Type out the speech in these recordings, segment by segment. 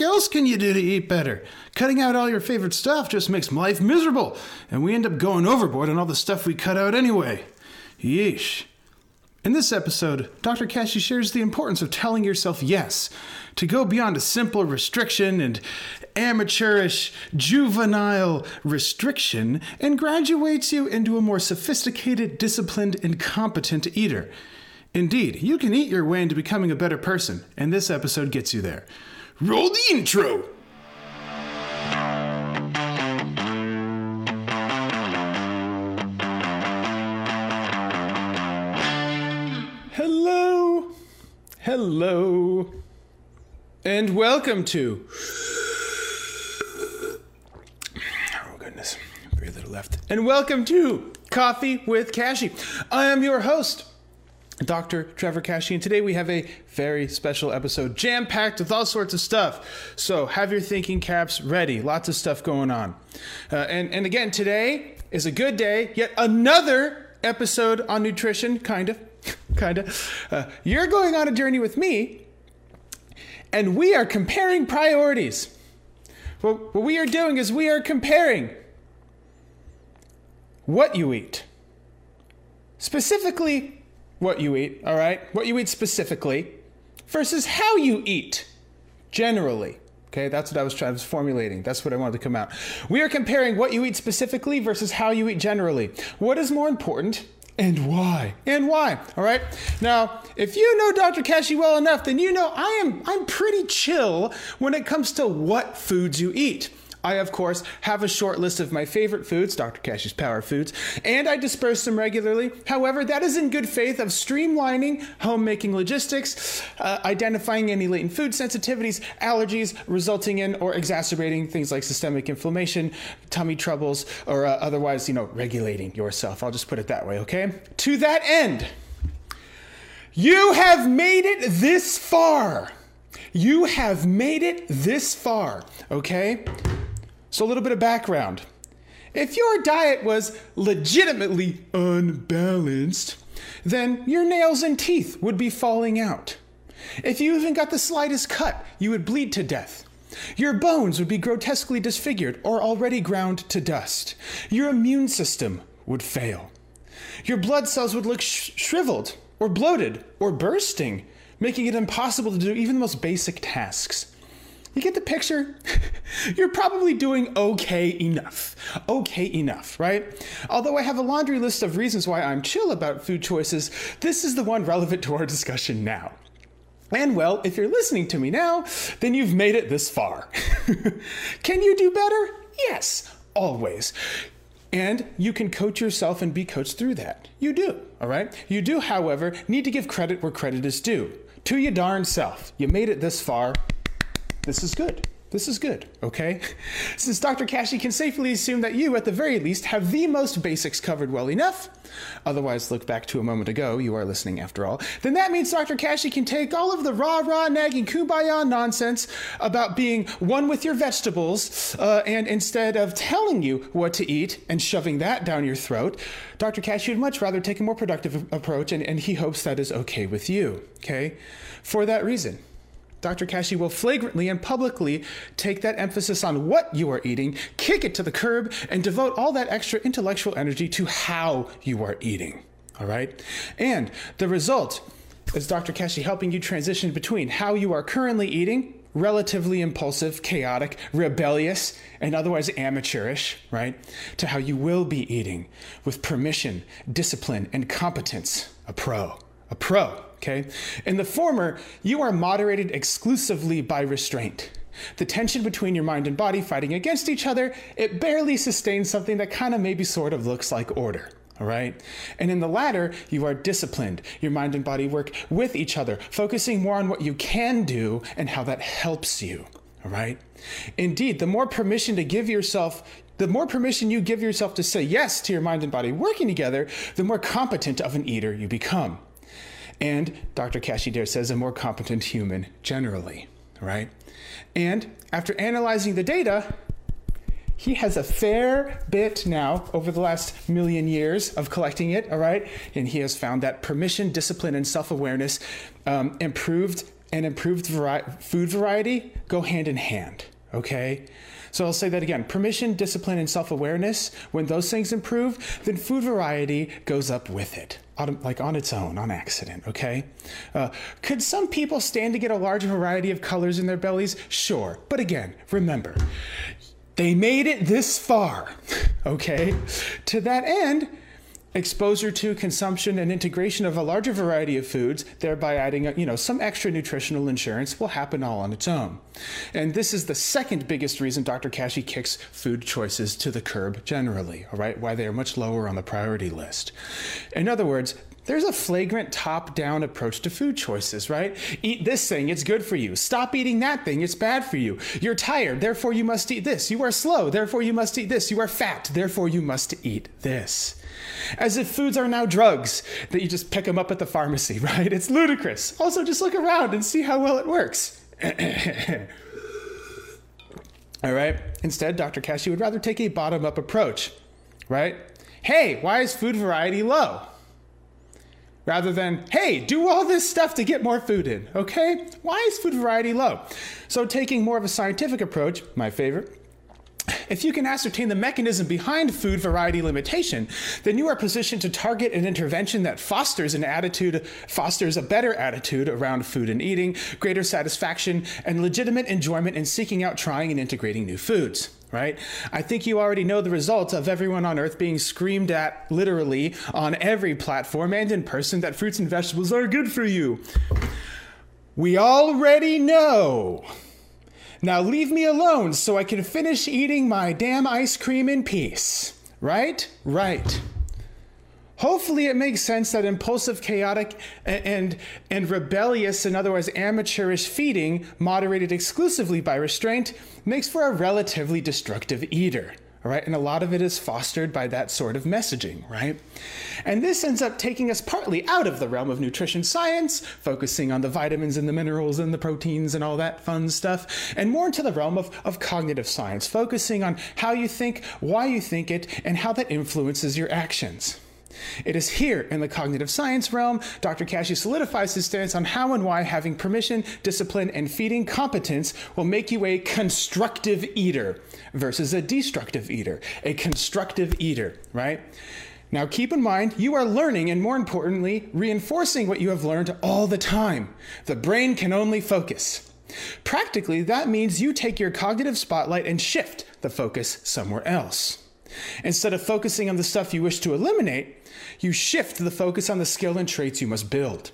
else can you do to eat better? Cutting out all your favorite stuff just makes life miserable, and we end up going overboard on all the stuff we cut out anyway. Yeesh. In this episode, Dr. Kashey shares the importance of telling yourself yes, to go beyond a simple restriction and amateurish, juvenile restriction, and graduates you into a more sophisticated, disciplined, and competent eater. Indeed, you can eat your way into becoming a better person, and this episode gets you there. Roll the intro! Hello, hello, and welcome to. Oh, goodness, very little left. And welcome to Coffee with Kashey. I am your host, Dr. Trevor Kashey, and today we have a very special episode, jam packed with all sorts of stuff. So have your thinking caps ready. Lots of stuff going on. Uh, and, and again, today is a good day, yet another episode on nutrition, kind of. kind of. Uh, you're going on a journey with me, and we are comparing priorities. What, what we are doing is we are comparing what you eat. Specifically, what you eat, all right? What you eat specifically versus how you eat generally. Okay, that's what I was trying, I was formulating. That's what I wanted to come out. We are comparing what you eat specifically versus how you eat generally. What is more important and why? And why? All right. Now, if you know Dr. Kashey well enough, then you know I am I'm pretty chill when it comes to what foods you eat. I, of course, have a short list of my favorite foods, Dr. Kashey's Power Foods, and I disperse them regularly. However, that is in good faith of streamlining homemaking logistics, uh, identifying any latent food sensitivities, allergies, resulting in or exacerbating things like systemic inflammation, tummy troubles, or uh, otherwise, you know, regulating yourself. I'll just put it that way, okay? To that end, you have made it this far. You have made it this far, okay? So, a little bit of background. If your diet was legitimately unbalanced, then your nails and teeth would be falling out. If you even got the slightest cut, you would bleed to death. Your bones would be grotesquely disfigured or already ground to dust. Your immune system would fail. Your blood cells would look sh- shriveled or bloated or bursting, making it impossible to do even the most basic tasks. You get the picture? You're probably doing okay enough. Okay enough, right? Although I have a laundry list of reasons why I'm chill about food choices, this is the one relevant to our discussion now. And well, if you're listening to me now, then you've made it this far. can you do better? Yes, always. And you can coach yourself and be coached through that. You do, all right? You do, however, need to give credit where credit is due. To your darn self. You made it this far. This is good. This is good, okay? Since Dr. Kashey can safely assume that you, at the very least, have the most basics covered well enough, otherwise, look back to a moment ago, you are listening after all, then that means Dr. Kashey can take all of the rah rah nagging kumbaya nonsense about being one with your vegetables, uh, and instead of telling you what to eat and shoving that down your throat, Dr. Kashey would much rather take a more productive approach, and, and he hopes that is okay with you, okay? For that reason, Dr. Kashey will flagrantly and publicly take that emphasis on what you are eating, kick it to the curb, and devote all that extra intellectual energy to how you are eating. All right? And the result is Dr. Kashey helping you transition between how you are currently eating, relatively impulsive, chaotic, rebellious, and otherwise amateurish, right, to how you will be eating with permission, discipline, and competence. A pro. A pro okay? In the former, you are moderated exclusively by restraint. The tension between your mind and body fighting against each other, it barely sustains something that kind of maybe sort of looks like order. All right. And in the latter, you are disciplined. Your mind and body work with each other, focusing more on what you can do and how that helps you. All right. Indeed, the more permission to give yourself the more permission you give yourself to say yes to your mind and body working together, the more competent of an eater you become and Dr. Dare says a more competent human generally, right? And after analyzing the data, he has a fair bit now over the last million years of collecting it, all right? And he has found that permission, discipline, and self awareness um, improved and improved vari- food variety go hand in hand, okay? So I'll say that again permission, discipline, and self awareness, when those things improve, then food variety goes up with it, on, like on its own, on accident, okay? Uh, could some people stand to get a larger variety of colors in their bellies? Sure. But again, remember, they made it this far, okay? To that end, exposure to consumption and integration of a larger variety of foods thereby adding you know some extra nutritional insurance will happen all on its own. And this is the second biggest reason dr kashey kicks food choices to the curb generally all right? Why they are much lower on the priority list. In other words there's a flagrant top down approach to food choices, right? Eat this thing, it's good for you. Stop eating that thing, it's bad for you. You're tired, therefore you must eat this. You are slow, therefore you must eat this. You are fat, therefore you must eat this as if foods are now drugs that you just pick them up at the pharmacy, right? It's ludicrous. Also, just look around and see how well it works. All right. Instead, Dr. Kashey would rather take a bottom up approach, right? Hey, why is food variety low? Rather than, hey, do all this stuff to get more food in, okay? Why is food variety low? So, taking more of a scientific approach, my favorite, if you can ascertain the mechanism behind food variety limitation, then you are positioned to target an intervention that fosters an attitude, fosters a better attitude around food and eating, greater satisfaction, and legitimate enjoyment in seeking out, trying, and integrating new foods right? I think you already know the result of everyone on earth being screamed at literally on every platform and in person that fruits and vegetables are good for you. We already know. Now leave me alone so I can finish eating my damn ice cream in peace. Right? Right. Hopefully, it makes sense that impulsive, chaotic, and, and rebellious, and otherwise amateurish feeding, moderated exclusively by restraint, makes for a relatively destructive eater. All right, and a lot of it is fostered by that sort of messaging, right? And this ends up taking us partly out of the realm of nutrition science, focusing on the vitamins and the minerals and the proteins and all that fun stuff, and more into the realm of, of cognitive science, focusing on how you think, why you think it, and how that influences your actions. It is here in the cognitive science realm Dr. Kashey solidifies his stance on how and why having permission, discipline, and feeding competence will make you a constructive eater versus a destructive eater. A constructive eater, right? Now, keep in mind, you are learning and more importantly, reinforcing what you have learned all the time. The brain can only focus. Practically, that means you take your cognitive spotlight and shift the focus somewhere else. Instead of focusing on the stuff you wish to eliminate, you shift the focus on the skill and traits you must build.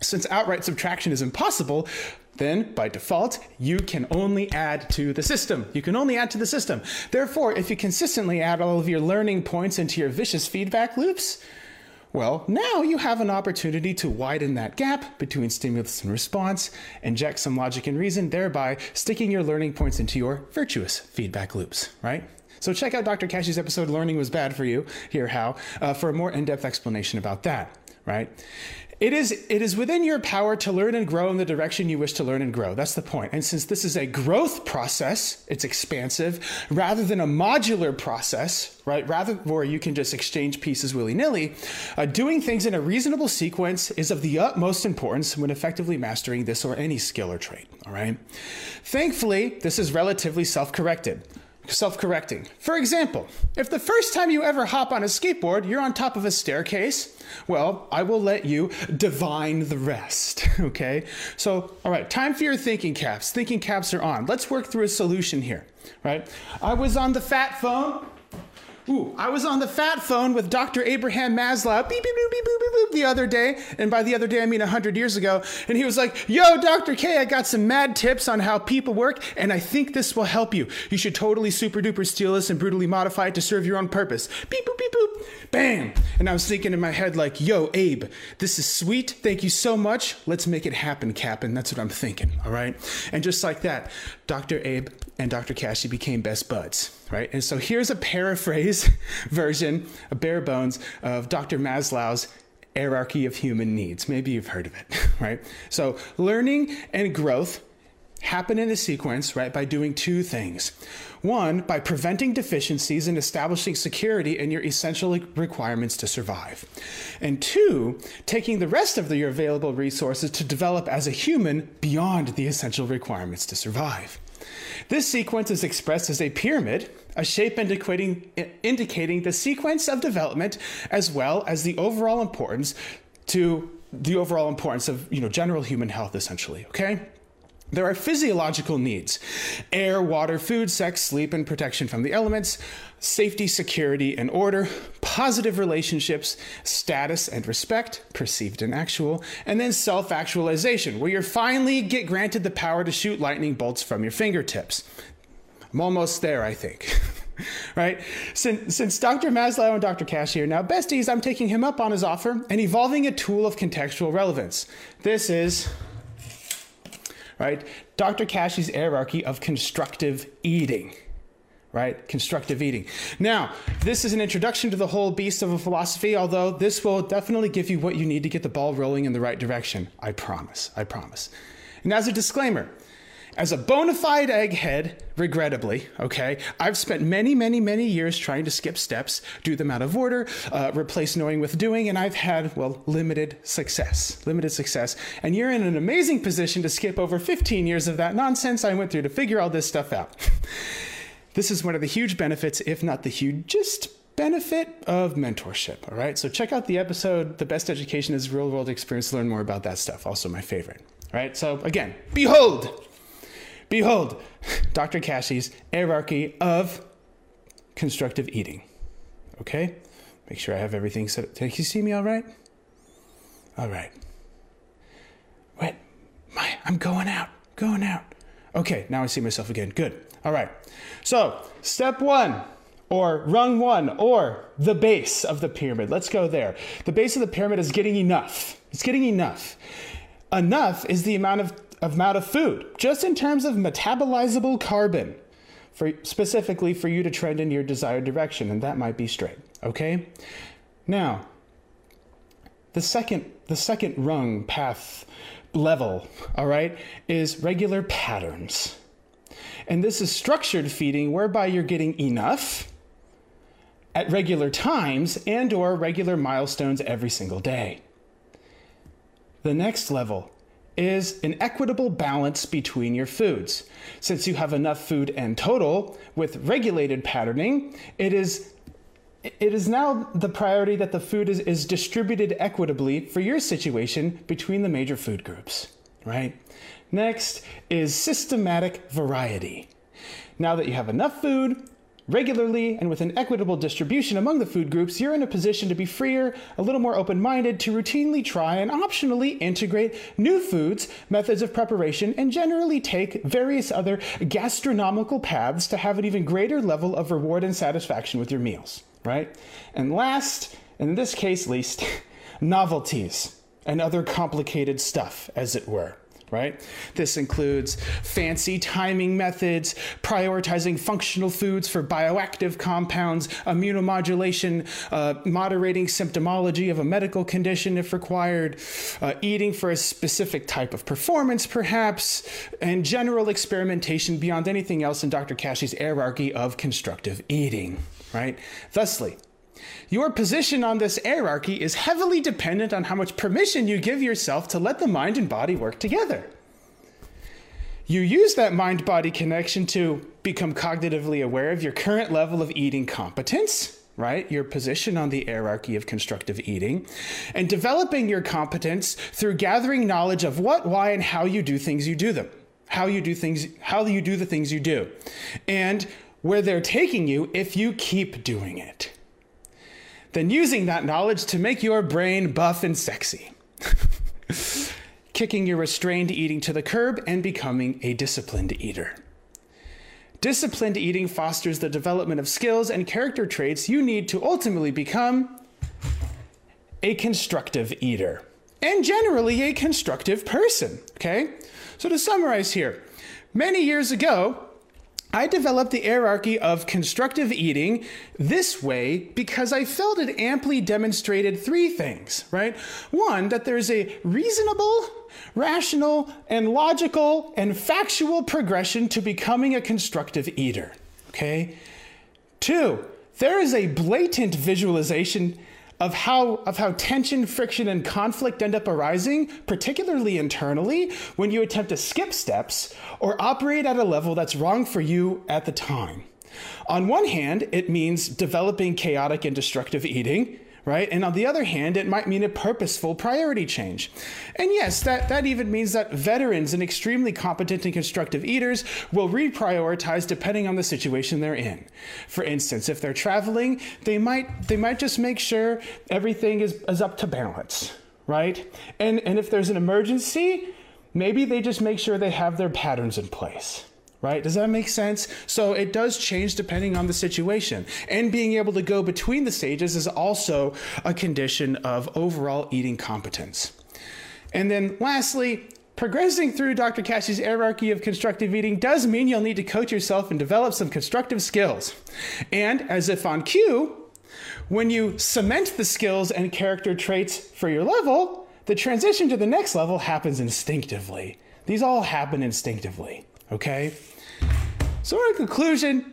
Since outright subtraction is impossible, then by default, you can only add to the system. You can only add to the system. Therefore, if you consistently add all of your learning points into your vicious feedback loops, well, now you have an opportunity to widen that gap between stimulus and response, inject some logic and reason, thereby sticking your learning points into your virtuous feedback loops, right? So check out Dr. Kashey's episode, Learning Was Bad for You, Here How, uh, for a more in depth explanation about that, right? It is, it is within your power to learn and grow in the direction you wish to learn and grow. That's the point. And since this is a growth process, it's expansive rather than a modular process, right? Rather where you can just exchange pieces willy nilly, uh, doing things in a reasonable sequence is of the utmost importance when effectively mastering this or any skill or trait, all right? Thankfully, this is relatively self corrected self correcting. For example, if the first time you ever hop on a skateboard, you're on top of a staircase, well, I will let you divine the rest, okay? So, all right, time for your thinking caps. Thinking caps are on. Let's work through a solution here, right? I was on the fat phone Ooh, I was on the fat phone with Dr. Abraham Maslow beep, beep, beep, the other day. And by the other day, I mean 100 years ago. And he was like, Yo, Dr. K, I got some mad tips on how people work, and I think this will help you. You should totally super duper steal this and brutally modify it to serve your own purpose. Beep, boop, beep, boop. Bam. And I was thinking in my head, like, Yo, Abe, this is sweet. Thank you so much. Let's make it happen, Captain. That's what I'm thinking. All right. And just like that, Dr. Abe and Dr. Kashey became best buds right? And so here's a paraphrase version, a bare bones of Dr. Maslow's hierarchy of human needs. Maybe you've heard of it, right? So learning and growth happen in a sequence, right, by doing two things. One, by preventing deficiencies and establishing security in your essential requirements to survive. And two, taking the rest of the, your available resources to develop as a human beyond the essential requirements to survive. This sequence is expressed as a pyramid, a shape indicating, the sequence of development as well as the overall importance to the overall importance of you know general human health essentially okay there are physiological needs air, water, food, sex, sleep, and protection from the elements, safety, security, and order, positive relationships, status and respect, perceived and actual, and then self actualization, where you finally get granted the power to shoot lightning bolts from your fingertips. I'm almost there, I think. right? Since, since Dr. Maslow and Dr. Are now besties, I'm taking him up on his offer and evolving a tool of contextual relevance. This is right? Dr. Kashey's hierarchy of constructive eating, right? Constructive eating. Now, this is an introduction to the whole beast of a philosophy, although this will definitely give you what you need to get the ball rolling in the right direction. I promise. I promise. And as a disclaimer, as a bona fide egghead, regrettably, okay, I've spent many, many, many years trying to skip steps, do them out of order, uh, replace knowing with doing, and I've had, well, limited success. Limited success. And you're in an amazing position to skip over 15 years of that nonsense I went through to figure all this stuff out. this is one of the huge benefits, if not the hugest benefit of mentorship. All right. So check out the episode, The Best Education is Real World Experience, learn more about that stuff. Also, my favorite. All right. So again, behold, Behold, Dr. Kashey's hierarchy of constructive eating. Okay? Make sure I have everything set. Can you see me all right? All right. Wait, my, I'm going out, going out. Okay, now I see myself again. Good. All right. So, step one, or rung one, or the base of the pyramid. Let's go there. The base of the pyramid is getting enough. It's getting enough. Enough is the amount of amount of food, just in terms of metabolizable carbon, for specifically for you to trend in your desired direction, and that might be straight. Okay? Now, the second the second rung path level, all right, is regular patterns. And this is structured feeding whereby you're getting enough at regular times and or regular milestones every single day. The next level is an equitable balance between your foods. Since you have enough food and total with regulated patterning, it is it is now the priority that the food is, is distributed equitably for your situation between the major food groups, right? Next is systematic variety. Now that you have enough food, regularly and with an equitable distribution among the food groups, you're in a position to be freer, a little more open minded, to routinely try and optionally integrate new foods, methods of preparation, and generally take various other gastronomical paths to have an even greater level of reward and satisfaction with your meals, right? And last, in this case least, novelties and other complicated stuff, as it were right? This includes fancy timing methods, prioritizing functional foods for bioactive compounds, immunomodulation, uh, moderating symptomology of a medical condition if required, uh, eating for a specific type of performance, perhaps, and general experimentation beyond anything else in Dr. Kashey's hierarchy of constructive eating, right? Thusly, your position on this hierarchy is heavily dependent on how much permission you give yourself to let the mind and body work together. You use that mind body connection to become cognitively aware of your current level of eating competence, right? Your position on the hierarchy of constructive eating, and developing your competence through gathering knowledge of what, why, and how you do things you do them. How you do things, how you do the things you do. And where they're taking you if you keep doing it then using that knowledge to make your brain buff and sexy. Kicking your restrained eating to the curb and becoming a disciplined eater. Disciplined eating fosters the development of skills and character traits you need to ultimately become a constructive eater and generally a constructive person. Okay? So to summarize here, many years ago, I developed the hierarchy of constructive eating this way because I felt it amply demonstrated three things, right? One, that there's a reasonable, rational, and logical and factual progression to becoming a constructive eater, okay? Two, there is a blatant visualization of how of how tension, friction, and conflict end up arising, particularly internally, when you attempt to skip steps or operate at a level that's wrong for you at the time. On one hand, it means developing chaotic and destructive eating right? And on the other hand, it might mean a purposeful priority change. And yes, that, that even means that veterans and extremely competent and constructive eaters will reprioritize depending on the situation they're in. For instance, if they're traveling, they might they might just make sure everything is, is up to balance, right? And and if there's an emergency, maybe they just make sure they have their patterns in place right? Does that make sense? So it does change depending on the situation. And being able to go between the stages is also a condition of overall eating competence. And then lastly, progressing through Dr. Kashey's hierarchy of constructive eating does mean you'll need to coach yourself and develop some constructive skills. And as if on cue, when you cement the skills and character traits for your level, the transition to the next level happens instinctively. These all happen instinctively. Okay? So, in conclusion,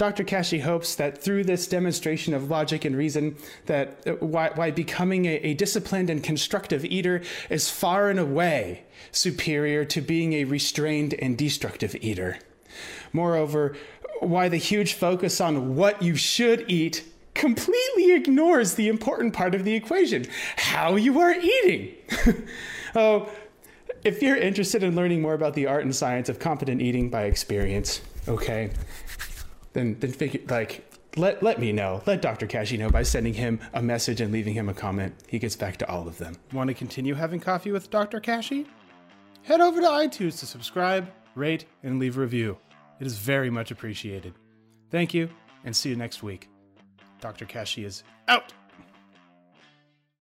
Dr. Kashey hopes that through this demonstration of logic and reason, that uh, why, why becoming a, a, disciplined and constructive eater is far and away superior to being a restrained and destructive eater. Moreover, why the huge focus on what you should eat completely ignores the important part of the equation how you are eating. oh, if you're interested in learning more about the art and science of competent eating by experience, okay, then then figure like let let me know. Let Dr. Kashey know by sending him a message and leaving him a comment. He gets back to all of them. Want to continue having coffee with Dr. Kashey? Head over to iTunes to subscribe, rate, and leave a review. It is very much appreciated. Thank you, and see you next week. Dr. Kashey is out.